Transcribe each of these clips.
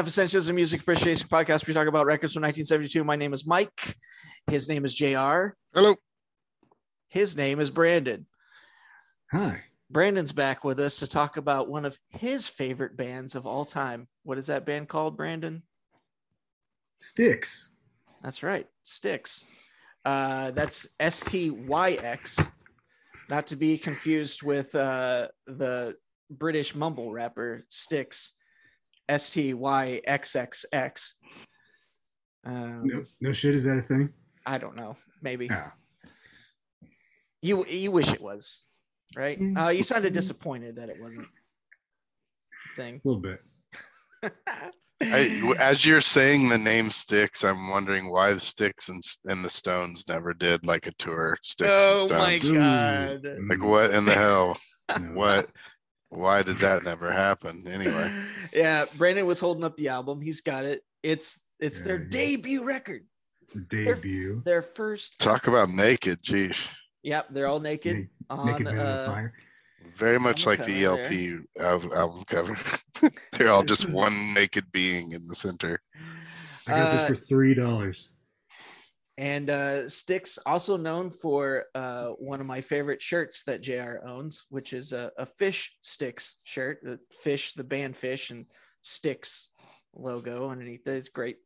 Half Essentials and Music Appreciation Podcast. We talk about records from 1972. My name is Mike. His name is JR. Hello. His name is Branden. Hi. Branden's back with us to talk about one of his favorite bands of all time. What is that band called, Branden? Styx. That's right, Styx. Uh, that's S T Y X, not to be confused with uh, the British mumble rapper Styx, S T Y X X X. Um, No, no shit. Is that a thing? I don't know. Maybe Yeah. you you wish it was, right? Uh, you sounded disappointed that it wasn't. a Thing. A little bit. I, as you're saying the name Styx, I'm wondering why the Styx and, and the Stones never did like a tour. Styx Oh and my Stones. God. Like what in the hell? What? Why did that never happen? Anyway, Yeah, Branden was holding up the album. He's got it. It's it's their There you go. debut record. Debut. Their first. talk about naked. Geez, Yep, they're all naked Naked on. Naked Man uh, Fire. very much like the cover ELP al- album cover. They're all just one naked being in the center. I got this uh, for three dollars. And uh, Styx, also known for uh, one of my favorite shirts that JR owns, which is a, a Phish sticks shirt. Fish, the band fish, and Styx logo underneath it. It's great.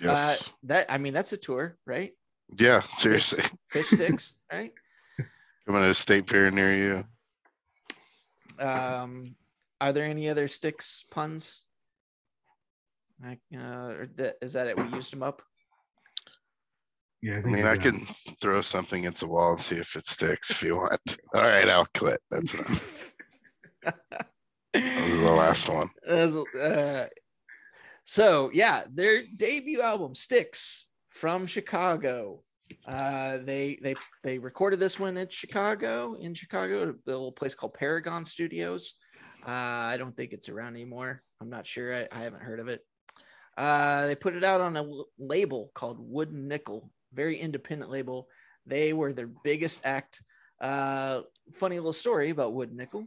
Yes. Uh, that I mean, that's a tour, right? yeah. Seriously, Fish Styx, right? coming to a state fair near you. Um, are there any other sticks puns? Like, uh, or that, is that it? We used them up. Yeah, I I mean, I can throw something against the wall and see if it sticks if you want. All right, I'll quit. That's enough. That was the last one. Uh, so yeah, their debut album "Styx" from Chicago. Uh, they they they recorded this one in Chicago, in Chicago, at a little place called Paragon Studios. Uh, I don't think it's around anymore. I'm not sure. I, I haven't heard of it. Uh, they put it out on a label called Wooden Nickel, very independent label. They were their biggest act. Uh, funny little story about Wood Nickel.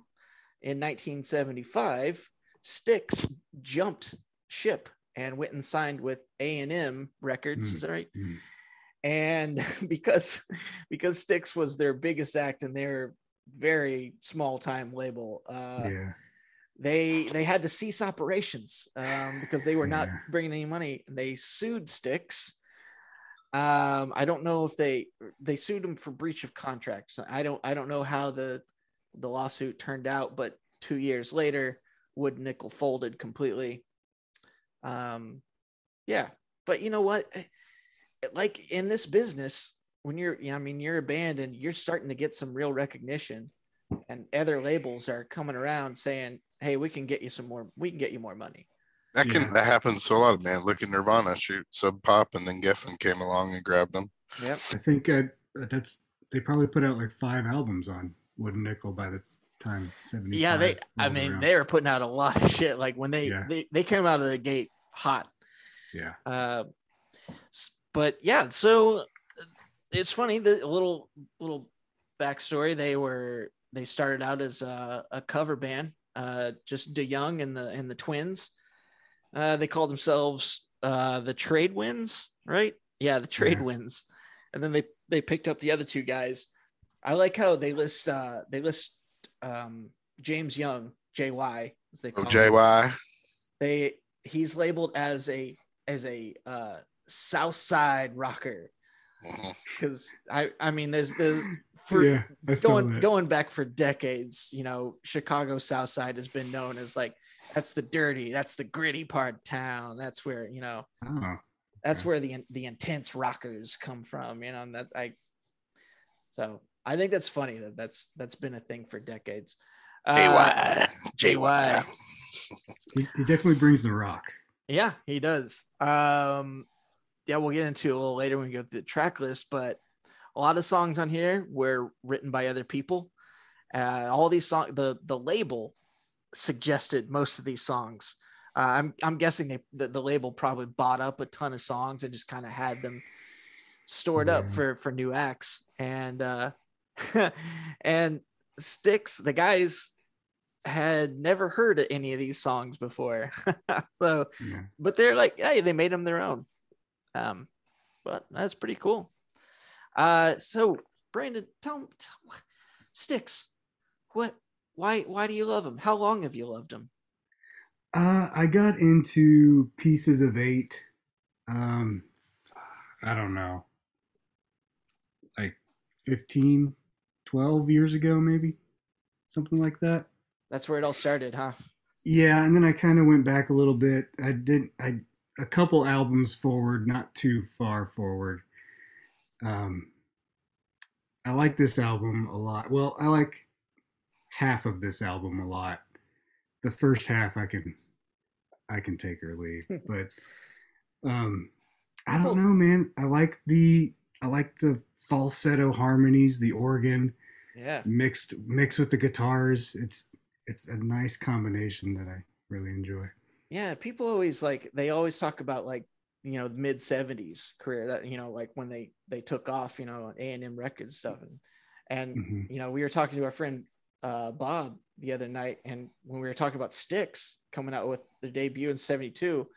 In 1975, Styx jumped ship and went and signed with A&M Records. Mm. Is that right? Mm. And because because Styx was their biggest act and their very small time label, uh, yeah. they they had to cease operations um, because they were not Yeah. bringing any money. and They sued Styx. Um, I don't know if they they sued him for breach of contract. So I don't I don't know how the the lawsuit turned out, but two years later, Wood Nickel folded completely. Um, yeah, but you know what? Like in this business, when you're, I mean, you're a band and you're starting to get some real recognition, and other labels are coming around saying, "Hey, we can get you some more. We can get you more money." That can Yeah. that happens to a lot of man. Look at Nirvana, shoot Sub Pop, and then Geffen came along and grabbed them. Yep. I think uh, that's they probably put out like five albums on Wooden Nickel by the time seventy. Yeah, they. I mean, they were putting out a lot of shit. Like when they Yeah. they, they came out of the gate hot. Yeah. Uh, but yeah, so uh, it's funny the little little backstory. They were they started out as a, a cover band, uh, just DeYoung and the and the twins. Uh, they call themselves uh, the Trade Winds, right? Yeah, the Trade Yeah. Winds, and then they they picked up the other two guys. I like how they list uh, they list um, James Young, JY, as they Oh, call him JY. they he's labeled as a as a uh south side rocker because i i mean there's there's for yeah, going going back for decades you know chicago south side has been known as like that's the dirty that's the gritty part of town that's where you know Oh, that's Okay. where the the intense rockers come from you know and that's i so i think that's funny that that's that's been a thing for decades uh, JY. JY. he, he definitely brings the rock. Yeah, he does. Um, yeah, we'll get into it a little later when we go through the track list, but a lot of songs on here were written by other people. Uh, all these songs, the the label suggested most of these songs. Uh, I'm I'm guessing they the, the label probably bought up a ton of songs and just kind of had them stored up for for new acts and uh and Styx the guys had never heard any of these songs before. so, Yeah. but they're like, hey, they made them their own. Um, but that's pretty cool. Uh, so Branden, tell tell, Styx, what, why, why do you love them? How long have you loved them? Uh, I got into Pieces of Eight. Um, I don't know, like 15, 12 years ago, maybe something like that. That's where it all started, huh? Yeah, and then I kind of went back a little bit. I did I a couple albums forward, not too far forward. Um, I like this album a lot. Well, I like half of this album a lot. The first half I can I can take or leave, but um, I don't know, man. I like the I like the falsetto harmonies, the organ Yeah. mixed mixed with the guitars. It's it's a nice combination that I really enjoy. Yeah. People always like, they always talk about like, you know, mid seventies career that, you know, like when they, they took off, you know, A and M records stuff. And, and, Mhm. you know, we were talking to our friend, uh, Bob the other night. And when we were talking about Styx coming out with the debut in 72,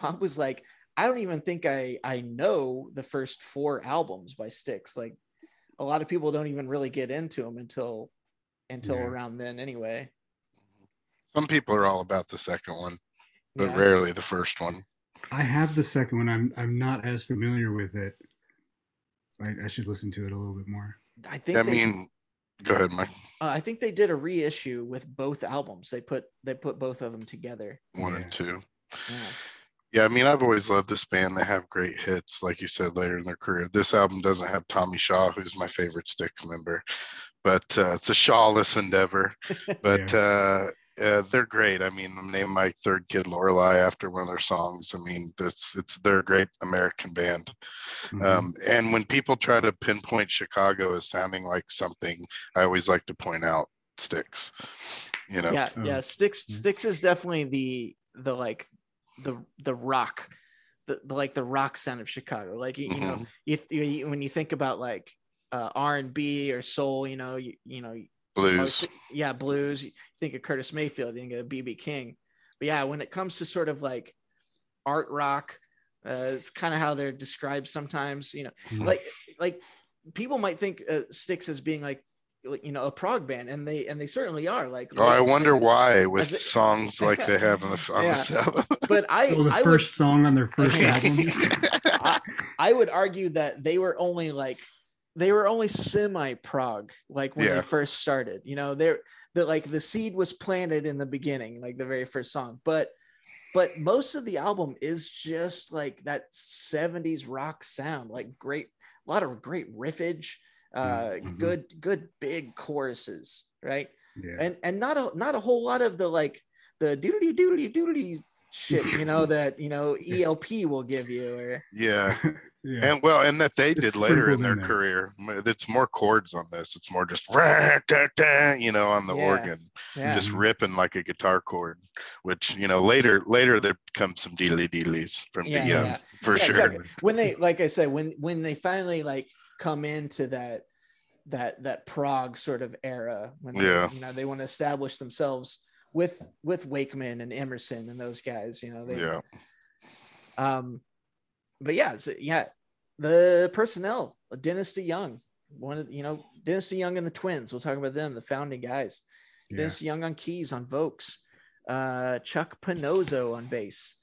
Bob was like, I don't even think I, I know the first four albums by Styx. Like a lot of people don't even really get into them until, until Yeah. around then anyway. Some people are all about the second one, but Yeah. rarely the first one. I have the second one. I'm I'm not as familiar with it. I, I should listen to it a little bit more. I think I they- mean, go ahead, Mike. Uh, I think they did a reissue with both albums. They put they put both of them together. One Yeah. and two. Yeah. Yeah, I mean, I've always loved this band. They have great hits, like you said, later in their career. This album doesn't have Tommy Shaw, who's my favorite Styx member, but uh, it's a Shawless endeavor. But uh, uh, they're great. I mean, I named my third kid Lorelei after one of their songs. I mean, it's it's they're a great American band. Mhm. Um, and when people try to pinpoint Chicago as sounding like something, I always like to point out Styx. You know, Yeah, Oh, yeah. Styx yeah. Styx is definitely the the like the the rock, the, the like the rock sound of Chicago. Like you, you know, you, you when you think about like uh, R and B or soul, you know, you, you know, blues. most- yeah, blues. You think of Curtis Mayfield, you think of BB King. But yeah, when it comes to sort of like art rock, uh, it's kind of how they're described sometimes. You know, Mhm. like like people might think uh, Styx as being like you know a prog band, and they and they certainly are. Like, Oh, I wonder why with it- songs like they have on, the, on Yeah. this album. But I oh, the I first song on their first album. I, I would argue that they were only like they were only semi prog like when Yeah. they first started you know they're the like the seed was planted in the beginning like the very first song but but most of the album is just like that 70s rock sound like great a lot of great riffage uh Mhm. good good big choruses right yeah. and and not a not a whole lot of the like the doodly doodly doodly shit you know that you know elp will give you or yeah, yeah. and well, and that they did It's later in their in career. It's more chords on this. It's more just rah, da, da, you know on the Yeah. organ, yeah just ripping like a guitar chord. Which you know later later there comes some deedly deedlies from Yeah, the um, for Yeah, sure. exactly. when they like i said when when they finally like come into that that that prog sort of era when they, Yeah. you know they want to establish themselves with with wakeman and emerson and those guys you know they Yeah, um but yeah so, yeah the personnel dennis DeYoung, one of you know dennis DeYoung and the twins we'll talk about them the founding guys yeah. Dennis DeYoung on keys on Vokes, uh, Chuck Panozzo on bass,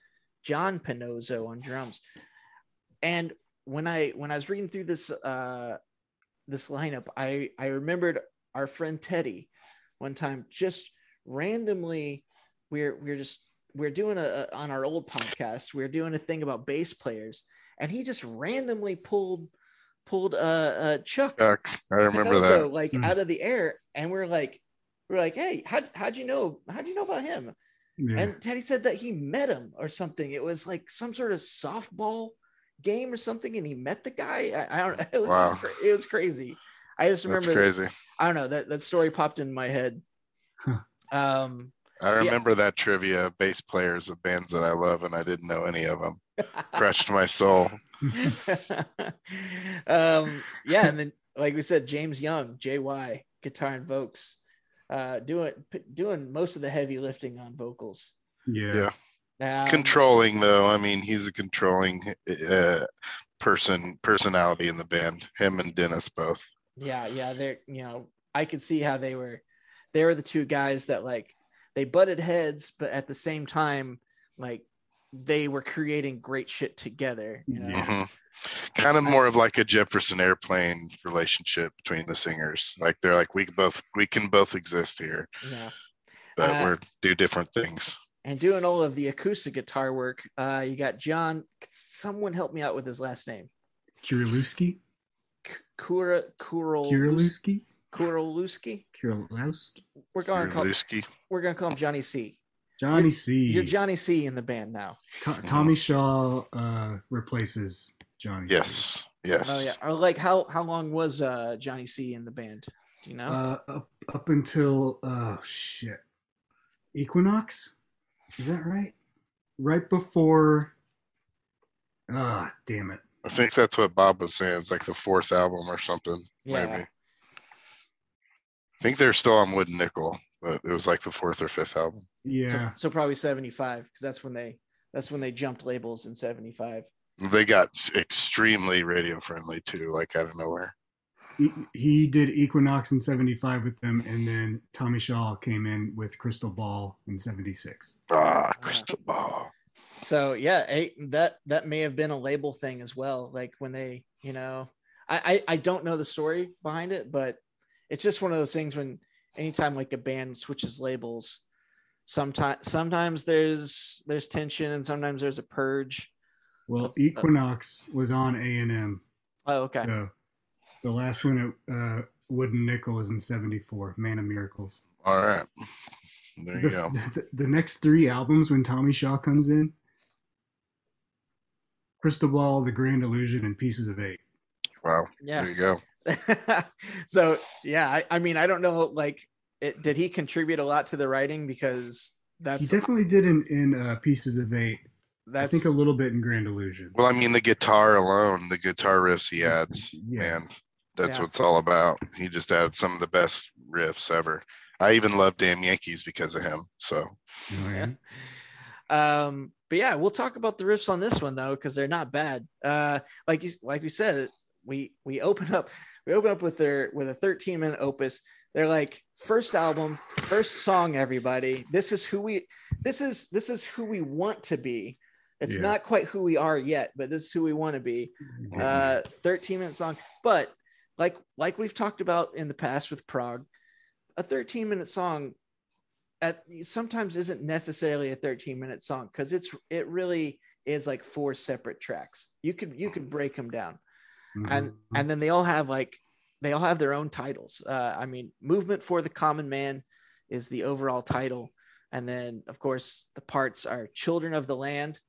John Panozzo on drums. And when I when I was reading through this uh, this lineup, I I remembered our friend Teddy one time just randomly we're we're just we're doing a on our old podcast we're doing a thing about bass players and he just randomly pulled pulled uh, uh Chuck Chuck, I remember Panozzo, that. like Hmm. out of the air, and we're like, we're like, hey, how how'd you know? How'd you know about him? yeah. And Teddy said that he met him or something. It was like some sort of softball game or something, and he met the guy. I, I don't. It was Wow. just it was crazy. I just remember That's remember. crazy. I don't know that that story popped in my head. Huh. Um, I remember that trivia bass players of bands that I love, and I didn't know any of them. Crushed my soul. um, yeah, and then like we said, James Young, JY, guitar and Vokes. uh, doing p- doing most of the heavy lifting on vocals. Yeah. Yeah. Um, controlling though. I mean, he's a controlling uh, person personality in the band. Him and Dennis both. Yeah, yeah, they're you know I could see how they were they were the two guys that like they butted heads, but at the same time like they were creating great shit together. You know, Yeah. hmm Kind of more of like a Jefferson Airplane relationship between the singers. Like they're like we both we can both exist here, yeah. but Uh, we're do different things. And doing all of the acoustic guitar work, uh, you got John. Someone help me out with his last name. Kiriluski? K- Kura Kuril Kiriluski? Kuriluski. Kirilowski? We're gonna call Lusky. we're gonna call him Johnny C. Johnny C. You're Johnny C in the band now. To- Tommy Shaw uh, replaces Johnny C. Yes. Yes. Oh yeah. Or like how how long was uh Johnny C in the band? Do you know? Uh, up, up until, oh shit. Equinox? Is that right? Right before. Ah, damn it. I think that's what Bob was saying. It's like the fourth album or something. Yeah. Maybe. I think they're still on Wood Nickel, but it was like the fourth or fifth album. Yeah. So, so probably 75 because that's when they that's when they jumped labels in 75. They got extremely radio friendly too, like out of nowhere. He, he did Equinox in 75 with them, and then Tommy Shaw came in with Crystal Ball in 76. Ah, crystal ball. So yeah, that that may have been a label thing as well. Like when they, you know, I, I I don't know the story behind it, but it's just one of those things when anytime like a band switches labels, sometimes sometimes there's there's tension and sometimes there's a purge. Well, Equinox was on A&M. Oh, okay. So the last one at uh, Wooden Nickel was in 74, Man of Miracles. All right. There The, you go. the, the next three albums when Tommy Shaw comes in Crystal Ball, The Grand Illusion, and Pieces of Eight. Wow. Yeah. There you go. so yeah, I, I mean I don't know like it, did he contribute a lot to the writing because that's he definitely did in, in uh, Pieces of Eight. I think a little bit in Grand Illusion. Well, I mean, the guitar alone, the guitar riffs he adds, Yeah. man, that's Yeah. what it's all about. He just added some of the best riffs ever. I even love Damn Yankees because of him. So, Oh, yeah. Um, but yeah, we'll talk about the riffs on this one though, because they're not bad. Uh, like you, like we said, we we open up we open up with their with a 13 minute opus. They're like first album, first song. Everybody, this is who we this is this is who we want to be. It's Yeah. not quite who we are yet, but this is who we want to be. Uh, 13 minute song, but like like we've talked about in the past with prog, a 13 minute song at sometimes isn't necessarily a 13 minute song because it's it really is like four separate tracks. You could you could break them down, and Mhm. and then they all have like they all have their own titles. Uh, I mean, movement for the common man is the overall title, and then of course the parts are children of the land.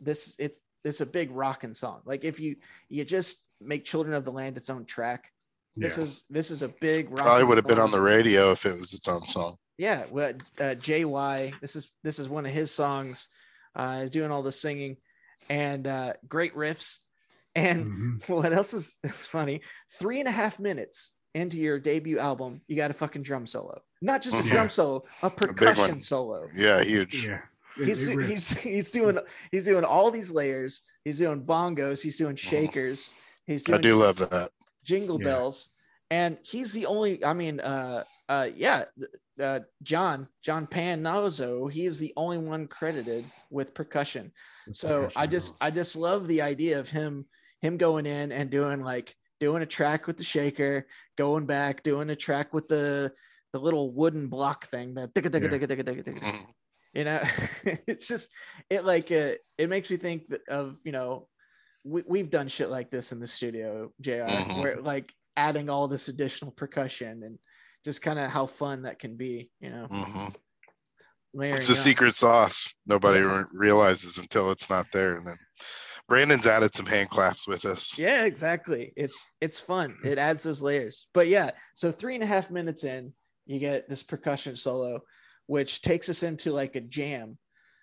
This it's it's a big rocking song. Like if you you just make children of the land its own track. This Yeah. is this is a big probably would have been on the radio if it was its own song. Yeah, well, uh, JY. This is this is one of his songs. Uh, he's doing all the singing, and uh, great riffs. And Mhm. what else is, is funny? Three and a half minutes into your debut album, you got a fucking drum solo. Not just a Mhm. drum solo, a big one. percussion solo. Yeah, huge. Yeah. He's he's he's doing he's doing all these layers. He's doing bongos. He's doing shakers. He's Mm-hmm. I doing do love that. jingle Yeah. bells and he's the only i mean uh uh yeah uh john john panozzo he's the only one credited with percussion The so i just rolls. i just love the idea of him him going in and doing like doing a track with the shaker going back doing a track with the the little wooden block thing that Mhm. you know it's just it like uh, it makes me think of you know we, we've done shit like this in the studio jr Mhm. where like adding all this additional percussion and just kind of how fun that can be you know Mhm. It's a on. secret sauce. Nobody Yeah. realizes until it's not there. And then Branden's added some hand claps with us. yeah exactly it's it's fun it adds those layers but yeah so three and a half minutes in you get this percussion solo which takes us into like a jam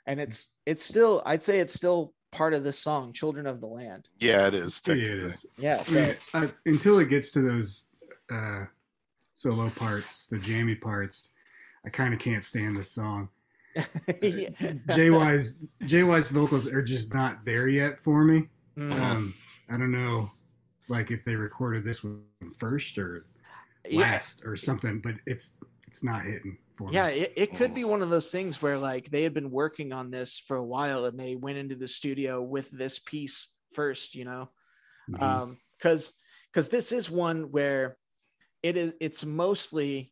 and it's it's still i'd say it's still part of this song children of the land Yeah, it is. Yeah, it technically. is. yeah so, mean, I- until it gets to those uh, solo parts, the jammy parts, I kind of can't stand this song. yeah. JY's JY's vocals are just not there yet for me. Mm. Um, I don't know, like if they recorded this one first or Yeah. last or something, but it's it's not hitting for Yeah, me. it, it could be one of those things where like they had been working on this for a while and they went into the studio with this piece first, you know. Mhm. um because because this is one where it is it's mostly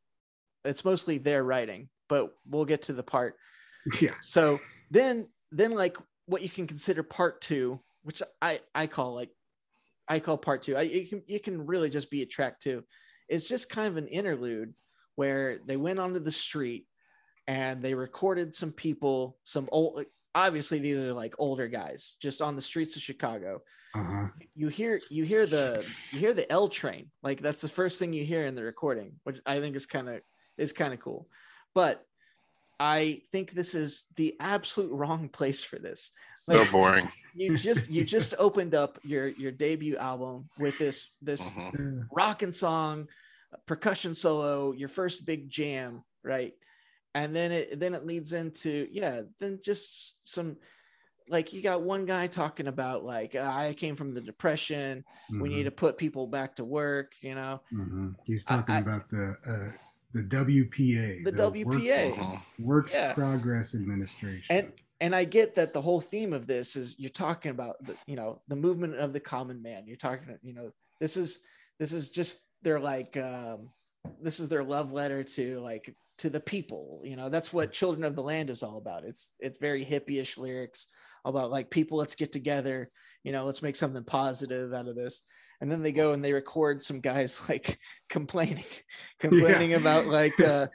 it's mostly their writing but we'll get to the part yeah, so then then like what you can consider part two which i i call like i call part two i you can you can really just be a track two it's just kind of an interlude where they went onto the street and they recorded some people some old obviously these are like older guys just on the streets of chicago. Uh-huh. you hear you hear the you hear the L train. Like that's the first thing you hear in the recording which I think is kind of is kind of cool. But I think this is the absolute wrong place for this So like boring. you just you just opened up your your debut album with this this Mhm. rockin' song percussion solo your first big jam right and then it then it leads into yeah then just some like you got one guy talking about like i came from the depression we need to put people back to work you know Mhm. He's talking I- about the uh, the WPA, The Work- WPA. Mhm. Works Yeah. Progress Administration. and and i get that the whole theme of this is you're talking about the you know the movement of the common man you're talking you know this is this is just their like um this is their love letter to like to the people you know that's what children of the land is all about it's it's very hippie-ish lyrics about like people let's get together you know let's make something positive out of this and then they go and they record some guys like complaining complaining about like uh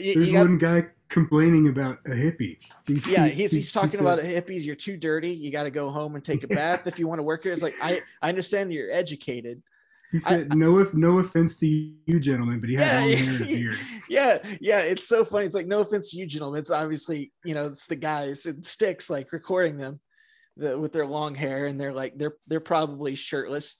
you, There's you got- one guy complaining about a hippie. He's, yeah he- he's, he's talking said- about hippies. You're too dirty. You got to go home and take a bath if you want to work here. It's like i i understand that you're educated. He said, "No, if no offense to you, gentlemen, but he had long hair and beard." yeah yeah it's so funny. It's like no offense to you gentlemen. It's obviously you know it's the guys. And sticks like recording them the, with their long hair and they're like they're they're probably shirtless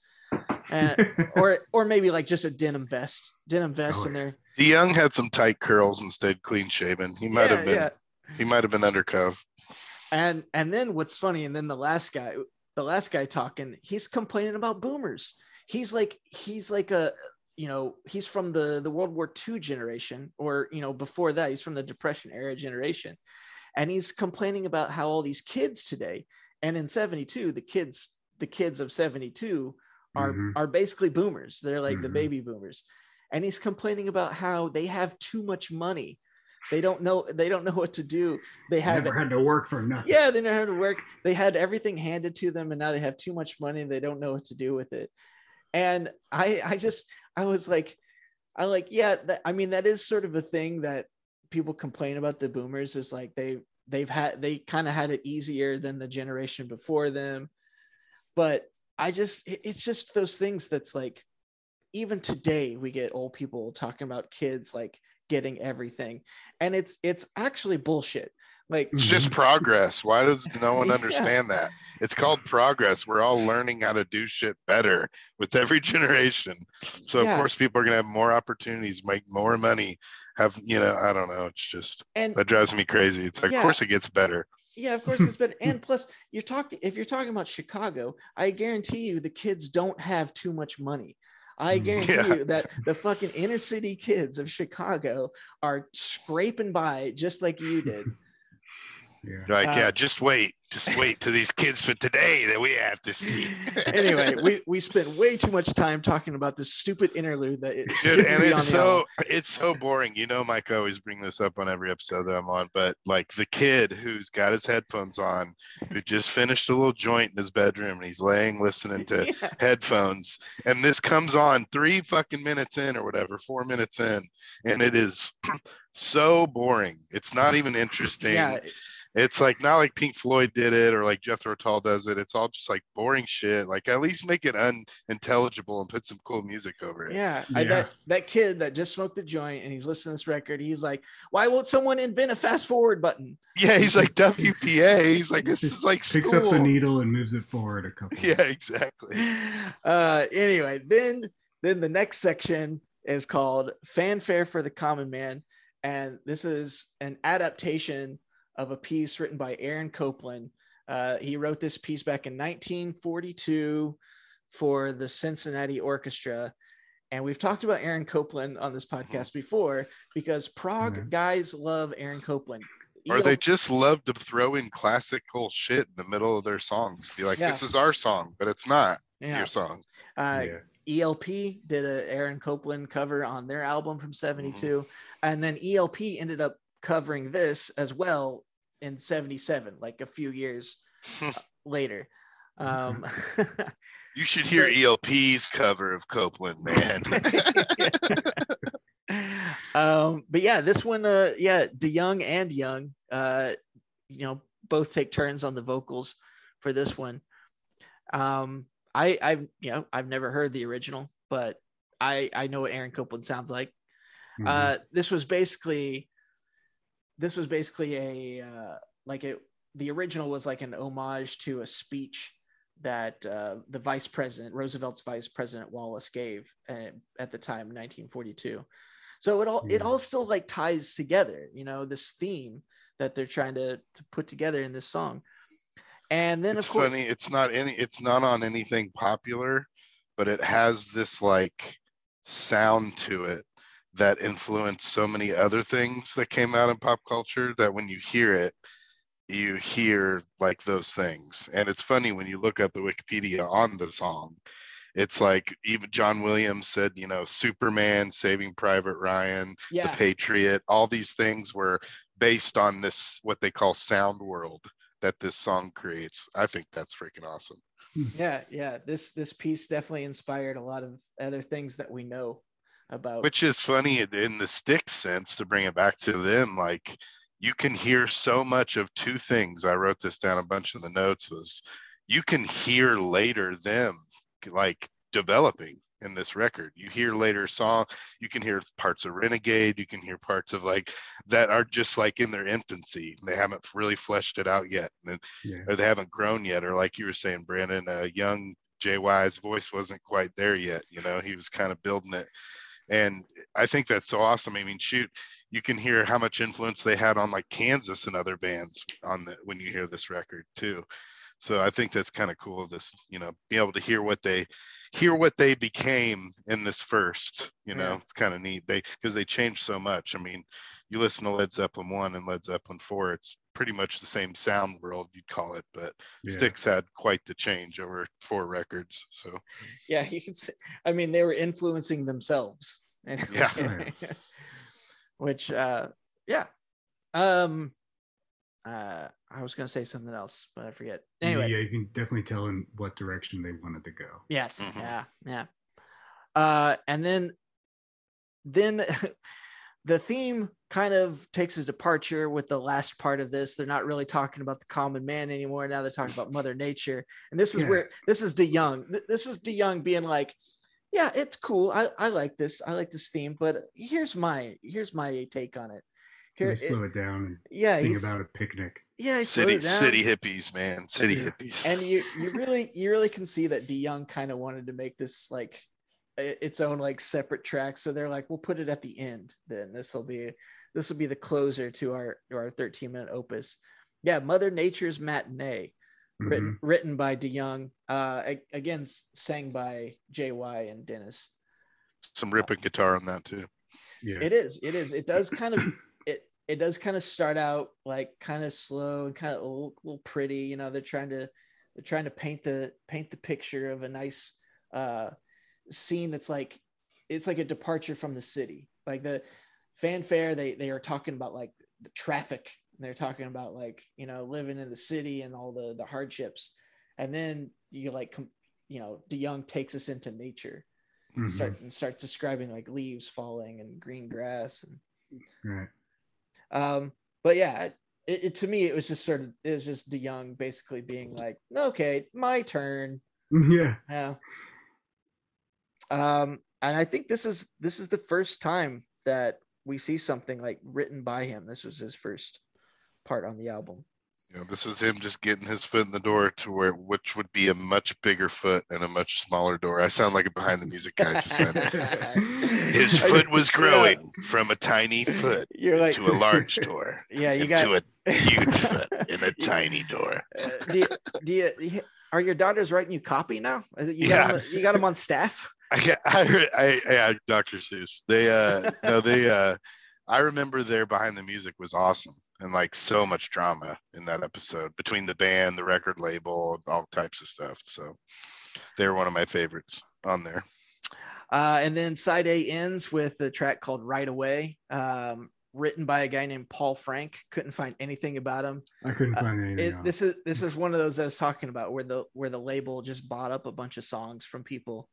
uh, or or maybe like just a denim vest denim vest Oh, and they're The young had some tight curls instead clean shaven. He might yeah, have been yeah. he might have been undercover. and and then what's funny and then the last guy the last guy talking he's complaining about boomers he's like he's like a you know he's from the the world war ii generation or you know before that he's from the depression era generation and he's complaining about how all these kids today and in 72 the kids the kids of 72 are Mhm. are basically boomers. They're like the Mhm. baby boomers. And he's complaining about how they have too much money. They don't know they don't know what to do. They have Never had to work for nothing. yeah they never had to work. They had everything handed to them and now they have too much money and they don't know what to do with it. And i i just i was like i like yeah that, i mean that is sort of a thing that people complain about the boomers is like they they've had they kind of had it easier than the generation before them. But i just it's just those things that's like even today we get old people talking about kids like getting everything and it's it's actually bullshit like It's just progress. Why does no one Yeah. understand that? It's called progress. We're all learning how to do shit better with every generation. So Yeah. of course people are gonna have more opportunities, make more money, have you know, I don't know. It's just and that drives me crazy. It's like Yeah. of course it gets better. Yeah, of course it's been and plus you're talking if you're talking about Chicago, I guarantee you the kids don't have too much money. I Mm. guarantee Yeah. you that the fucking inner city kids of Chicago are scraping by just like you did. Yeah. Like, Uh, yeah, just wait. Just wait to these kids for today that we have to see. anyway, we, we spent way too much time talking about this stupid interlude that it Dude, shouldn't and it's so album. it's so boring. You know, Mike I always bring this up on every episode that I'm on, but like the kid who's got his headphones on, who just finished a little joint in his bedroom and he's laying listening to Yeah. headphones, and this comes on three fucking minutes in or whatever, four minutes in, and it is so boring. It's not even interesting. Yeah, It's like not like Pink Floyd did it or like Jethro Tull does it. It's all just like boring shit. Like at least make it unintelligible and put some cool music over it. yeah. I, that that kid that just smoked a joint and he's listening to this record, he's like, "Why won't someone invent a fast forward button?" Yeah, he's like WPA. He's like this Just is like Picks school. up the needle and moves it forward a couple. Yeah, exactly. uh anyway then then the next section is called fanfare for the common man and this is an adaptation of a piece written by Aaron Copland. Uh, he wrote this piece back in 1942 for the Cincinnati Orchestra. And we've talked about Aaron Copland on this podcast before because prog Mhm. guys love Aaron Copland. Or they just love to throw in classical shit in the middle of their songs. Be like, Yeah. this is our song, but it's not yeah. your song. Uh, yeah. ELP did a Aaron Copland cover on their album from 72 and then ELP ended up covering this as well in 77 like a few years later um You should hear So- ELP's cover of Copland, man. um but yeah this one uh yeah DeYoung and Young uh you know both take turns on the vocals for this one um I I've you know I've never heard the original but I I know what Aaron Copland sounds like Mhm. uh this was basically this was basically a uh like it the original was like an homage to a speech that uh the vice president roosevelt's vice president wallace gave uh, at the time 1942 so it all it all still like ties together you know this theme that they're trying to to put together in this song and then it's of course funny. It's not any. It's not on anything popular, but it has this like sound to it that influenced so many other things that came out in pop culture. That when you hear it, you hear like those things. And it's funny when you look up the Wikipedia on the song. It's like even John Williams said, you know, Superman, Saving Private Ryan, yeah the Patriot, all these things were based on this what they call sound world that this song creates. I think that's freaking awesome. Hmm. yeah yeah this this piece definitely inspired a lot of other things that we know about Which is funny in- in the stick sense to bring it back to them. Like you can hear so much of two things. I wrote this down a bunch of the notes was you can hear later them like developing in this record. You hear later song, you can hear parts of Renegade, you can hear parts of like that are just like in their infancy. They haven't really fleshed it out yet. And yeah. or they haven't grown yet, or like you were saying, Branden, uh, young JY's voice wasn't quite there yet. You know, he was kind of building it, and I think that's so awesome. I mean, shoot, you can hear how much influence they had on like Kansas and other bands on the when you hear this record too. So I think that's kind of cool. This, you know, be able to hear what they hear what they became in this first. You know, Yeah. it's kind of neat. They because they changed so much. I mean, you listen to Led Zeppelin one and Led Zeppelin four, it's pretty much the same sound world you'd call it, but Yeah. Styx had quite the change over four records. So yeah you can say, i mean they were influencing themselves Yeah. Which uh yeah um uh i was gonna say something else but i forget anyway yeah, you can definitely tell in what direction they wanted to go. yes Mhm. yeah yeah uh and then then the theme kind of takes a departure with the last part of this. They're not really talking about the common man anymore. Now they're talking about mother nature. And this is Yeah. where this is de young. This is de young being like yeah it's cool. I, I like this. I like this theme but here's my here's my take on it. Can here we it- slow it down and yeah sing about a picnic? yeah he city city hippies, man, city Yeah. hippies. and you you really you really can see that De Young kind of wanted to make this like i- its own like separate track. So they're like, we'll put it at the end. Then this will be this will be the closer to our to our 13 minute opus. Yeah, Mother Nature's Matinee, written Mhm. written by De Young. Uh, again sang by J.Y. and Dennis. Some ripping guitar on that too. Yeah. It is. It is. It does kind of it. It does kind of start out like kind of slow and kind of a little, little pretty. You know, they're trying to they're trying to paint the paint the picture of a nice uh, scene that's like it's like a departure from the city. Like the fanfare, they they are talking about like the traffic. They're talking about like you know living in the city and all the the hardships, and then you like you know De Young takes us into nature Mhm. start and start describing like leaves falling and green grass and Right. um but yeah it, it to me it was just sort of it was just de young basically being like okay my turn Yeah. yeah um and i think this is this is the first time that we see something like written by him this was his first part on the album know, this was him just getting his foot in the door to where which would be a much bigger foot and a much smaller door. I sound like a behind the music guy just. His foot was growing from a tiny foot like to a large door. Yeah, you got to a huge foot in a tiny door. Uh, do you, do you, are your daughters writing you copy now? Is it, you got Yeah. them, you got them on staff? I, ca- I, I, yeah, Dr. Seuss. They, uh, no, they, uh, I remember their behind the music was awesome and like so much drama in that episode between the band, the record label, all types of stuff. So they were one of my favorites on there. Uh, and then side A ends with a track called Right Away, um, written by a guy named Paul Frank. Couldn't find anything about him. I couldn't find anything. It, this is this is one of those I was talking about where the where the label just bought up a bunch of songs from people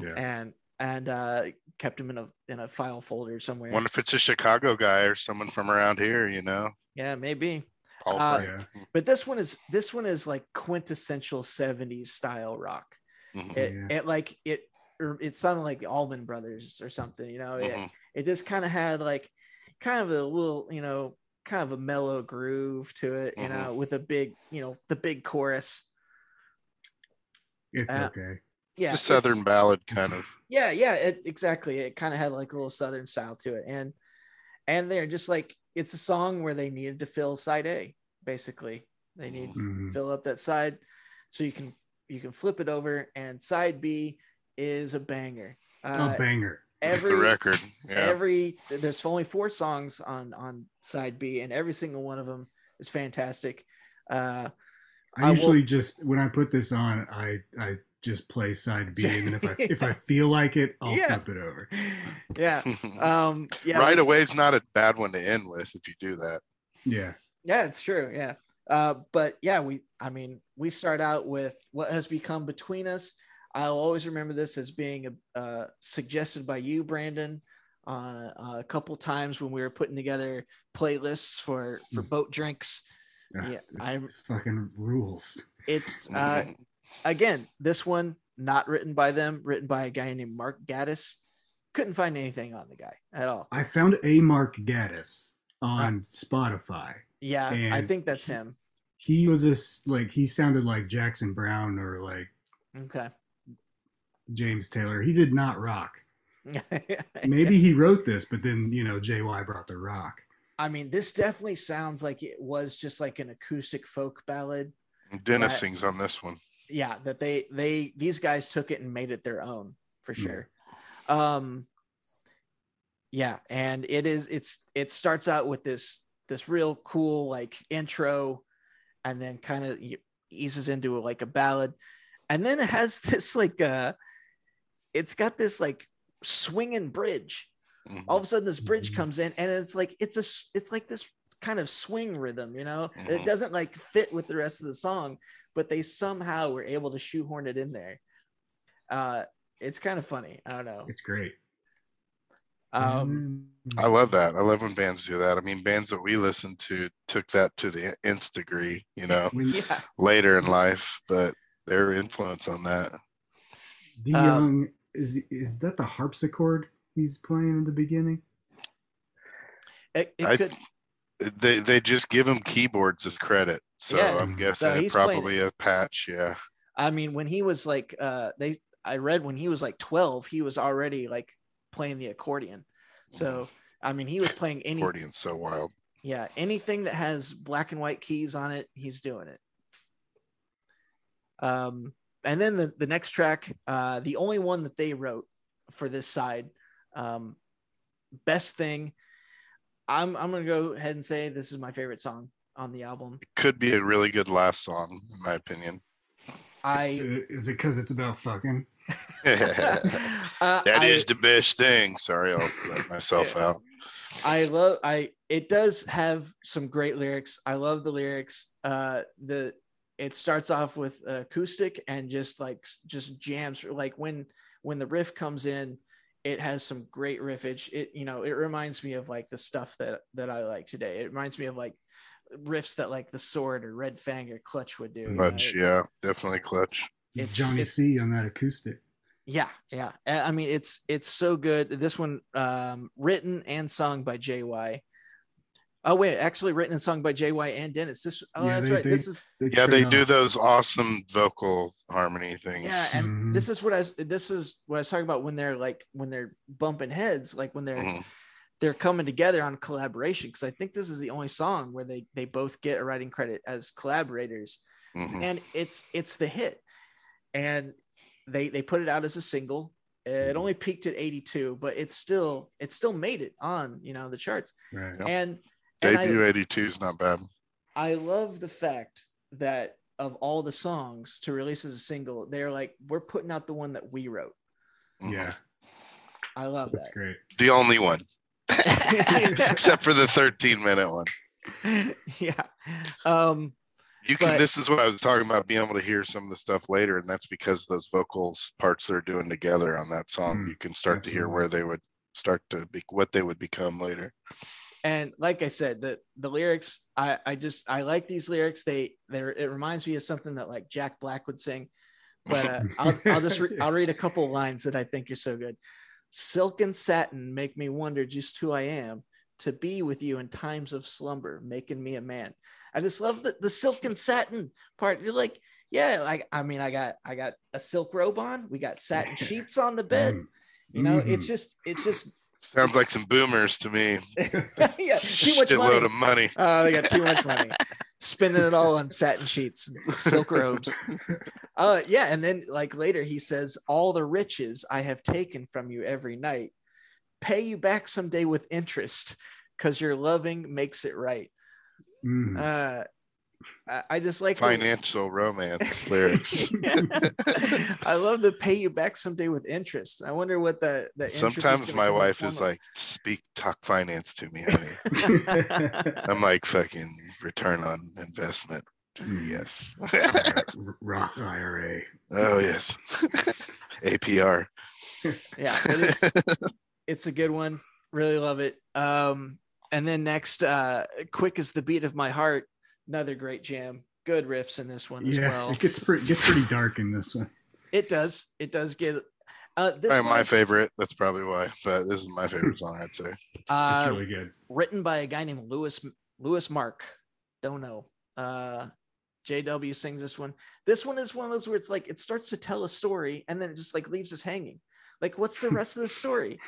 Yeah. and and uh, kept them in a in a file folder somewhere. Wonder if it's a Chicago guy or someone from around here, you know? yeah, maybe. Paul Uh, Frank. But this one is this one is like quintessential 70s style rock. Mhm, It, Yeah. it like it or it sounded like the Allman Brothers or something, you know. It, mhm. it just kind of had like kind of a little, you know, kind of a mellow groove to it, you Mhm. know, with a big, you know, the big chorus. it's uh, okay. Yeah. It's a it- Southern ballad kind of. yeah, yeah, it, exactly. It kind of had like a little southern style to it. And and they're just like it's a song where they needed to fill side A, basically. They need Mhm. fill up that side so you can you can flip it over and side b is a banger uh, a banger. It's every the record. Yeah. every there's only four songs on on side b and every single one of them is fantastic uh I I will- usually just when I put this on, I I just play side B, and if I if I feel like it, I'll Yeah. flip it over. yeah um yeah right this- away is not a bad one to end with if you do that. Yeah, yeah it's true yeah uh but yeah we i mean we start out with what has become between us i'll always remember this as being uh suggested by you branden uh, a couple times when we were putting together playlists for for boat drinks Ah, yeah it i fucking rules. it's uh again this one not written by them written by a guy named mark gaddis couldn't find anything on the guy at all I found a Mark Gaddis on uh, Spotify. yeah i think that's him He was this like he sounded like Jackson Browne or like okay James Taylor. He did not rock. Maybe he wrote this, but then you know JY brought the rock. I mean, this definitely sounds like it was just like an acoustic folk ballad. Dennis Right. sings on this one. Yeah, that they they these guys took it and made it their own for sure. Um yeah, and it is it's it starts out with this this real cool like intro and then kind of eases into like a ballad. And then it has this like uh it's got this like swinging bridge Mhm. all of a sudden this bridge Mhm. comes in and it's like it's a it's like this kind of swing rhythm you know it Mhm. doesn't like fit with the rest of the song but they somehow were able to shoehorn it in there uh it's kind of funny i don't know It's great. um I love that. I love when bands do that. I mean, bands that we listen to took that to the nth degree, you know, yeah later in life, but their influence on that. D Um, Young is is that the harpsichord he's playing in the beginning? it, it I could they they just give him keyboards as credit. So Yeah. I'm guessing he's playing probably a patch, yeah. i mean when he was like uh they i read when he was like 12 he was already like playing the accordion so i mean he was playing any Accordion's so wild. yeah anything that has black and white keys on it he's doing it um and then the, the next track uh the only one that they wrote for this side um best thing i'm i'm gonna go ahead and say this is my favorite song on the album Could be a really good last song, in my opinion. It's, i uh, is it because it's about fucking? that uh, is I- the best thing. Sorry, I'll let myself Yeah. out. I love I it does have some great lyrics. I love the lyrics. Uh the it starts off with acoustic and just like just jams like when when the riff comes in it has some great riffage. It you know, it reminds me of like the stuff that that I like today. It reminds me of like riffs that like the sword or red fang or clutch would do. you know? Yeah, definitely clutch. It's- Johnny it's- C on that acoustic. Yeah, yeah. I mean, it's it's so good. This one, um, written and sung by JY. Oh wait, actually written and sung by JY and Dennis. This oh Yeah, that's they- right. they- this is Yeah, they trade do those awesome vocal harmony things. yeah, and Mhm. this is what I was this is what I was talking about when they're like when they're bumping heads, like when they're Mhm. They're coming together on collaboration. Because I think this is the only song where they they both get a writing credit as collaborators. Mhm. and it's it's the hit and they they put it out as a single it only peaked at 82 but it's still it still made it on you know the charts Right. Yep. and and Debut I, 82 is not bad. I love the fact that of all the songs to release as a single they're like we're putting out the one that we wrote. Yeah, i love that's great. The only one, that except for the 13 minute one. yeah um You can. But- this is what I was talking about, being able to hear some of the stuff later, and that's because those vocals parts they're doing together on that song. Mm, you can start to hear where they would start to be, what they would become later. and like i said the the lyrics i i just i like these lyrics they they're it reminds me of something that like jack black would sing but uh, I'll, I'll just re- i'll read a couple lines that i think are so good silk and satin make me wonder just who i am to be with you in times of slumber making me a man i just love the, the silk and satin part you're like yeah like i mean i got i got a silk robe on we got satin sheets on the bed Mm. you know Mhm. it's just it's just Sounds like some boomers to me. yeah too much Shitload money of money. Oh, they got too much money. Spending it all on satin sheets and silk robes. Uh yeah, and then like later he says, All the riches I have taken from you every night, pay you back someday with interest, because your loving makes it right. Mhm. Uh I, I just like the- Financial romance lyrics. I love to pay you back someday with interest. I wonder what the, the interest is Sometimes gonna my come in the wife is of. like, "Speak, talk finance to me, honey." I'm like, "Fucking return on investment." Mm. Yes. R- Roth IRA. oh yes. APR. yeah, it's it's a good one. Really love it. Um, and then next, uh, quick as the beat of my heart, another great jam. Good riffs in this one as Yeah, well. it gets pretty gets pretty dark in this one. It does. It does get. Uh, this Probably my favorite. That's probably why. But this is my favorite song, I'd say. It's Uh, really good. written by a guy named Lewis Lewis Mark. Don't know. Uh, JW sings this one. This one is one of those where it's like it starts to tell a story and then it just like leaves us hanging. Like, what's the rest of the story?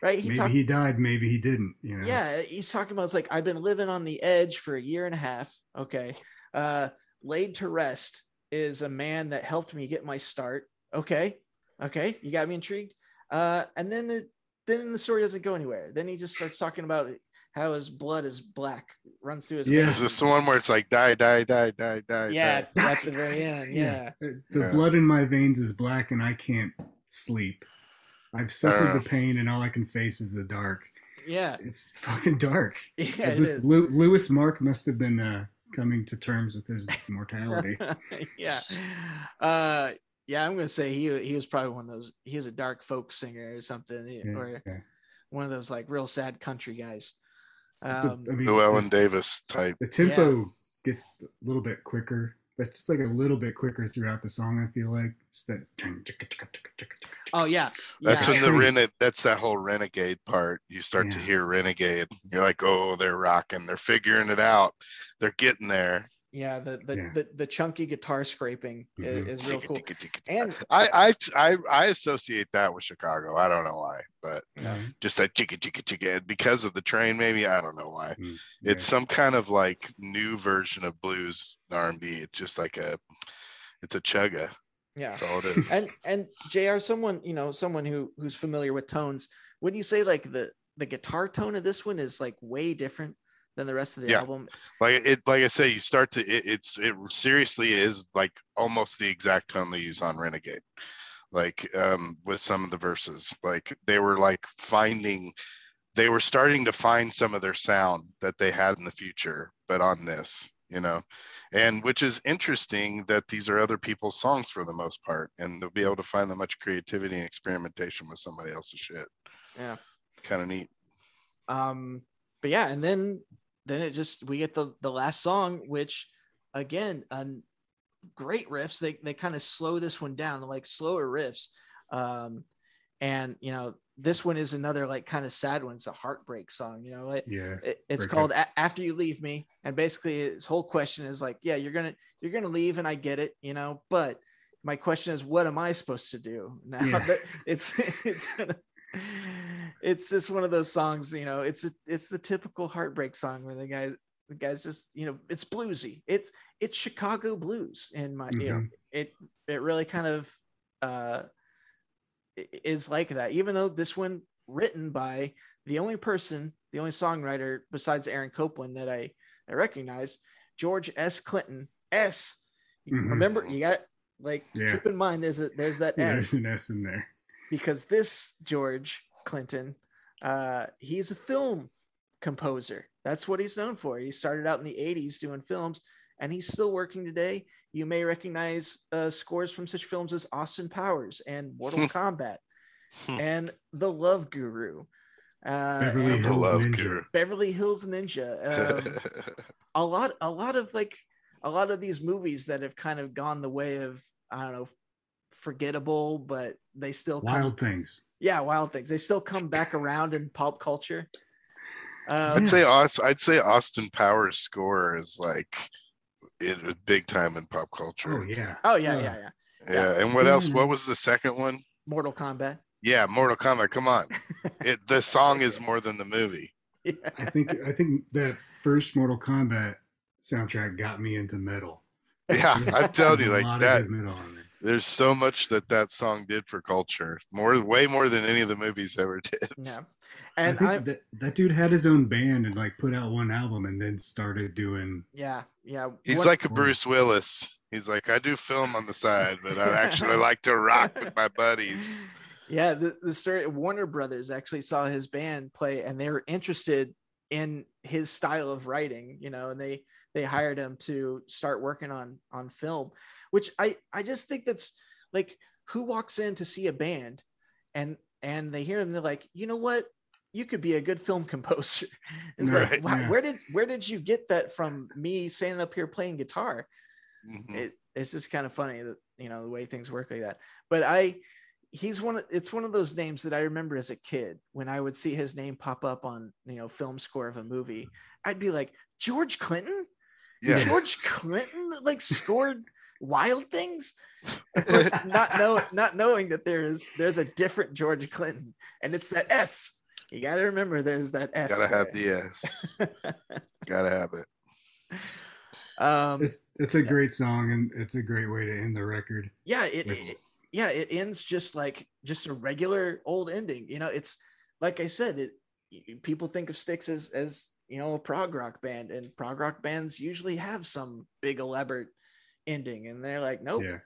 Right? Maybe talk- he died, maybe he didn't. You know. yeah he's talking about it's like i've been living on the edge for a year and a half okay uh laid to rest is a man that helped me get my start okay okay you got me intrigued uh and then the then the story doesn't go anywhere then he just starts talking about how his blood is black runs through his Yeah. veins. Is this the one where it's like die, die, die, die, die? yeah die? at the very end yeah Uh, The Yeah. blood in my veins is black and I can't sleep. I've suffered Uh. the pain and all I can face is the dark. yeah It's fucking dark. yeah it this is. Lew- Lewis Mark must have been uh, coming to terms with his mortality. yeah. Uh yeah, I'm gonna say he he was probably one of those he was a dark folk singer or something, Yeah, or yeah. one of those like real sad country guys. The- Um, I mean, Llewellyn the, Davis type. the tempo gets a little bit quicker. But just like a little bit quicker throughout the song. I feel like it's that. oh yeah, That's when the Actually- renegade. That's that whole renegade part. You start to hear renegade. You're like, oh, they're rocking. They're figuring it out. They're getting there. Yeah, the the, Yeah. the the chunky guitar scraping i- Mhm. is, real cool. And I, I I I associate that with Chicago. I don't know why, but Yeah. just that chicka chicka chicka because of the train. Maybe I don't know why. Mm, It's some kind of like new version of blues R and B. It's just like a, it's a chugga. yeah. That's all it is. And and Jr. Someone you know someone who who's familiar with tones. Would you say like the the guitar tone of this one is like way different than the rest of the Yeah. album? like it like i say you start to it, it's it seriously is like almost the exact tone they use on renegade like um with some of the verses like they were like finding they were starting to find some of their sound that they had in the future but on this you know and which is interesting that these are other people's songs for the most part and they'll be able to find that much creativity and experimentation with somebody else's shit Yeah. kind of neat um but yeah and then then it just we get the the last song which again um great riffs they they kind of slow this one down like slower riffs um and you know this one is another like kind of sad one. It's a heartbreak song. You know, like Yeah. it, it's Break called A- after you leave me and basically his whole question is like yeah you're gonna you're gonna leave and i get it you know but my question is what am i supposed to do now Yeah. it's it's it's just one of those songs you know it's it's the typical heartbreak song where the guys the guy's just you know it's bluesy it's it's chicago blues in my you know, Mhm. it it really kind of uh is like that even though this one written by the only person the only songwriter besides aaron Copland that i i recognize george s clinton s Mhm. remember you got like Yeah. keep in mind there's a there's that Yeah, s there's an S in there. because this george clinton uh he's a film composer. That's what he's known for. He started out in the 80s doing films and he's still working today. You may recognize uh, scores from such films as austin powers and mortal kombat and the love guru uh Beverly and the Hills love Ninja. guru. beverly hills ninja um, a lot a lot of like a lot of these movies that have kind of gone the way of i don't know forgettable but they still come Wild things. yeah wild things they still come back around in pop culture um, I'd say Aus- I'd say Austin Powers score is like it was big time in pop culture. Oh yeah. oh yeah Uh, yeah yeah yeah. And what else? Mhm. What was the second one? mortal kombat Yeah, Mortal Kombat. Come on, it the song is more than the movie. yeah. I think I think that first Mortal Kombat soundtrack got me into metal. Yeah, I'm telling you, there's a like lot of that. Good metal on there. There's so much that that song did for culture. More, way more than any of the movies ever did. yeah I and think i that that dude had his own band and like put out one album and then started doing. yeah yeah He's One- like a Bruce Willis. He's like, I do film on the side, but I actually like to rock with my buddies. Yeah, the, the story Warner Brothers actually saw his band play and they were interested in his style of writing, you know, and they they hired him to start working on on film, which I I just think that's like who walks in to see a band and and they hear him they're like, "You know what? You could be a good film composer." And like, "Wow, yeah. where did where did you get that from me standing up here playing guitar? Mhm. it, it's just kind of funny that you know the way things work like that but i he's one of it's one of those names that i remember as a kid when i would see his name pop up on you know film score of a movie i'd be like george clinton Yeah. george clinton like scored wild things of course not know not knowing that there's there's a different george clinton and it's that s you got to remember there's that s Gotta have the S. Gotta have it. um It's it's a great song and it's a great way to end the record. yeah it, with- it yeah it ends just like just a regular old ending you know it's like i said it people think of Styx as as you know a prog rock band and prog rock bands usually have some big elaborate ending and they're like nope Yeah.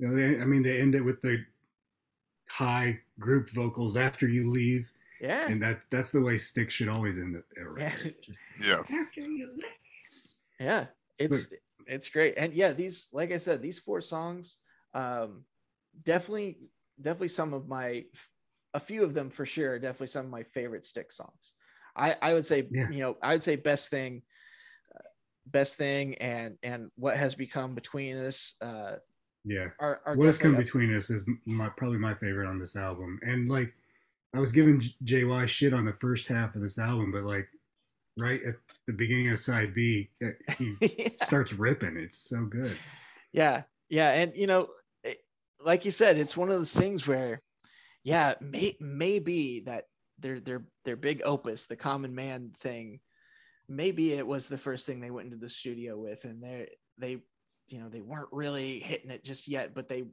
You know, they, I mean, they end it with the high group vocals after you leave, yeah and that that's the way Styx should always end it. a Yeah. Yeah. after you leave. yeah it's it's great and yeah these like i said these four songs um definitely definitely some of my a few of them for sure are definitely some of my favorite Styx songs i i would say Yeah. you know i would say best thing uh, best thing and and what has become between us uh Yeah. are, are what has come up- between us is my probably my favorite on this album and like i was giving jy shit on the first half of this album but like right at the beginning of side b he Yeah. starts ripping it's so good yeah yeah and you know it- like you said it's one of those things where yeah may, maybe that their their their big opus the common man thing maybe it was the first thing they went into the studio with and they they you know they weren't really hitting it just yet but they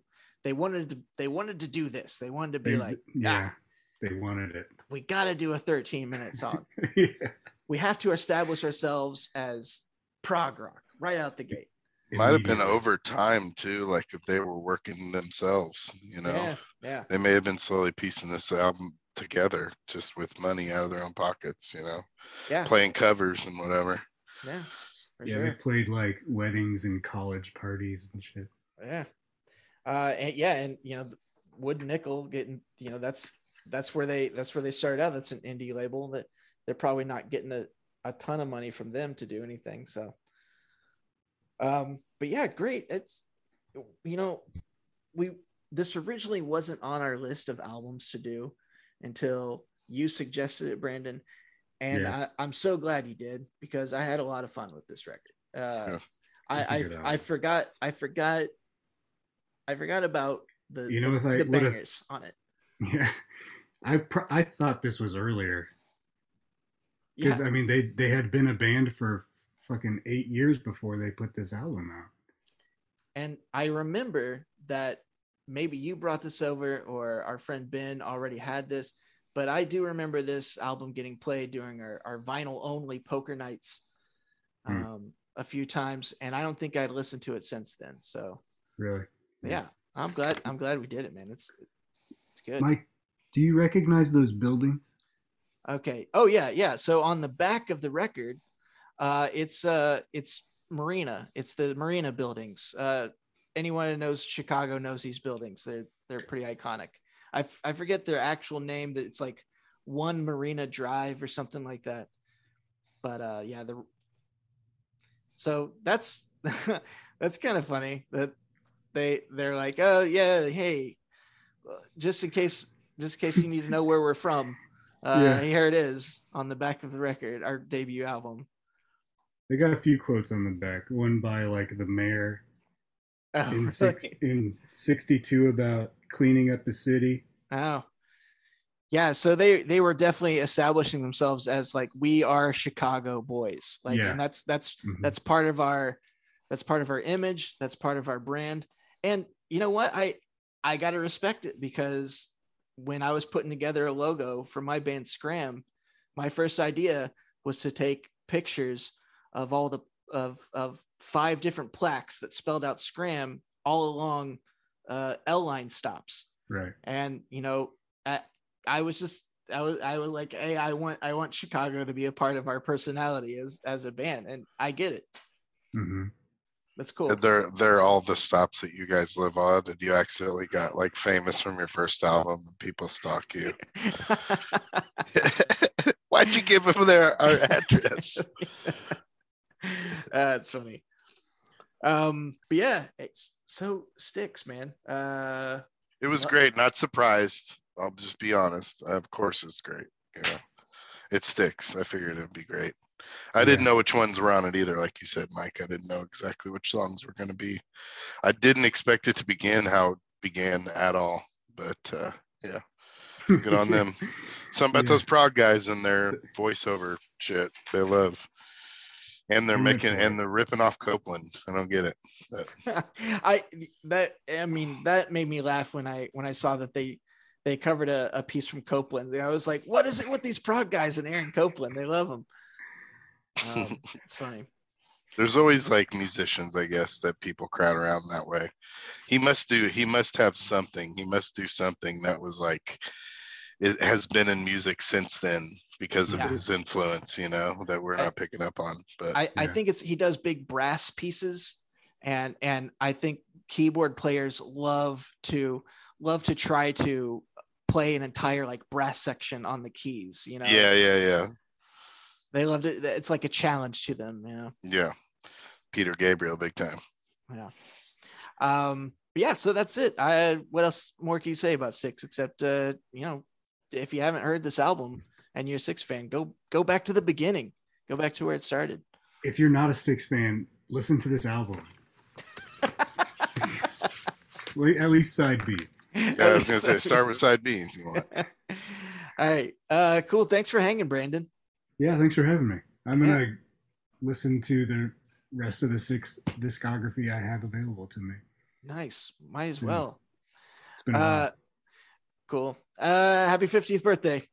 they wanted to they wanted to do this. They wanted to be They- like yeah ah, they wanted it. we got to do a 13 minute song. Yeah. we have to establish ourselves as prog rock right out the gate Might have been Immediately. over time too, like if they were working themselves, you know. yeah yeah They may have been slowly piecing this album together just with money out of their own pockets, you know, yeah playing covers and whatever. yeah yeah sure they played like weddings and college parties and shit Yeah. Uh and yeah, and you know, Wooden Nickel getting, you know, that's that's where they that's where they started out. That's an indie label that they're probably not getting a, a ton of money from them to do anything. So um, but yeah, great. It's you know, we this originally wasn't on our list of albums to do until you suggested it, Branden. And Yeah. I, I'm so glad you did because I had a lot of fun with this record. Uh, I, I I forgot I forgot I forgot about the You know, the, if I the bangers on it. Yeah, I I thought this was earlier because Yeah, I mean they they had been a band for fucking eight years before they put this album out. and I remember that maybe you brought this over or our friend Ben already had this, but I do remember this album getting played during our, our vinyl only poker nights Hmm. um, a few times, and I don't think I'd listened to it since then. So Really, yeah, I'm glad I'm glad we did it, man. It's it's good. Mike, do you recognize those buildings? Okay. Oh yeah, yeah. So on the back of the record, uh, it's uh, it's Marina. It's the Marina buildings. Uh, anyone who knows Chicago knows these buildings. They're they're pretty iconic. I f- I forget their actual name. That it's like one Marina Drive or something like that. But uh, yeah, the so that's that's kind of funny that they they're like, oh yeah, hey, just in case just in case you need to know where we're from. Uh, Yeah. Here it is on the back of the record, our debut album. They got a few quotes on the back. One by like the mayor Oh, in six in '62 about cleaning up the city. Oh. Yeah, so they they were definitely establishing themselves as like we are Chicago boys. Like Yeah. and that's that's Mhm. that's part of our that's part of our image, that's part of our brand. And you know what? I I got to respect it because when I was putting together a logo for my band Scram, my first idea was to take pictures of all the of of five different plaques that spelled out Scram all along uh, L line stops Right. and you know I, I was just I was I was like hey I want I want Chicago to be a part of our personality as as a band and I get it hmm that's cool And They're they're all the stops that you guys live on, and you accidentally got like famous from your first album, and people stalk you. Why'd you give them their our address? that's funny um but yeah it's so Styx man uh It was What? great. Not surprised. I'll just be honest. Of course, it's great. Yeah, it Styx. I figured it'd be great. I didn't know which ones were on it either. Like you said, Mike, I didn't know exactly which songs were going to be. I didn't expect it to begin how it began at all. But uh, yeah, good on them. Some about Yeah. those prog guys and their voiceover shit. They love. And they're making and they're ripping off Copland. I don't get it. I that I mean that made me laugh when I when I saw that they they covered a, a piece from Copland. I was like, what is it with these prog guys and Aaron Copeland? They love him. Um, it's funny. there's always like musicians i guess that people crowd around that way he must do he must have something he must do something that was like it has been in music since then because of Yeah. his influence you know that we're not picking up on but I, I think it's he does big brass pieces and and I think keyboard players love to love to try to play an entire like brass section on the keys, you know. yeah yeah yeah They love it. It's like a challenge to them, you know. yeah peter gabriel big time Yeah. Um but yeah, so that's it. I what else more can you say about Styx except uh, you know, if you haven't heard this album and you're a Styx fan, go go back to the beginning. Go back to where it started. If you're not a Styx fan, listen to this album. At least side B. yeah i was gonna say start with side b if you want All right. Uh cool. Thanks for hanging, Branden. Yeah, thanks for having me. I'm gonna listen to the rest of the Styx discography I have available to me. Nice. Might as Soon. well. It's been a while. Uh cool. Uh happy 50th birthday.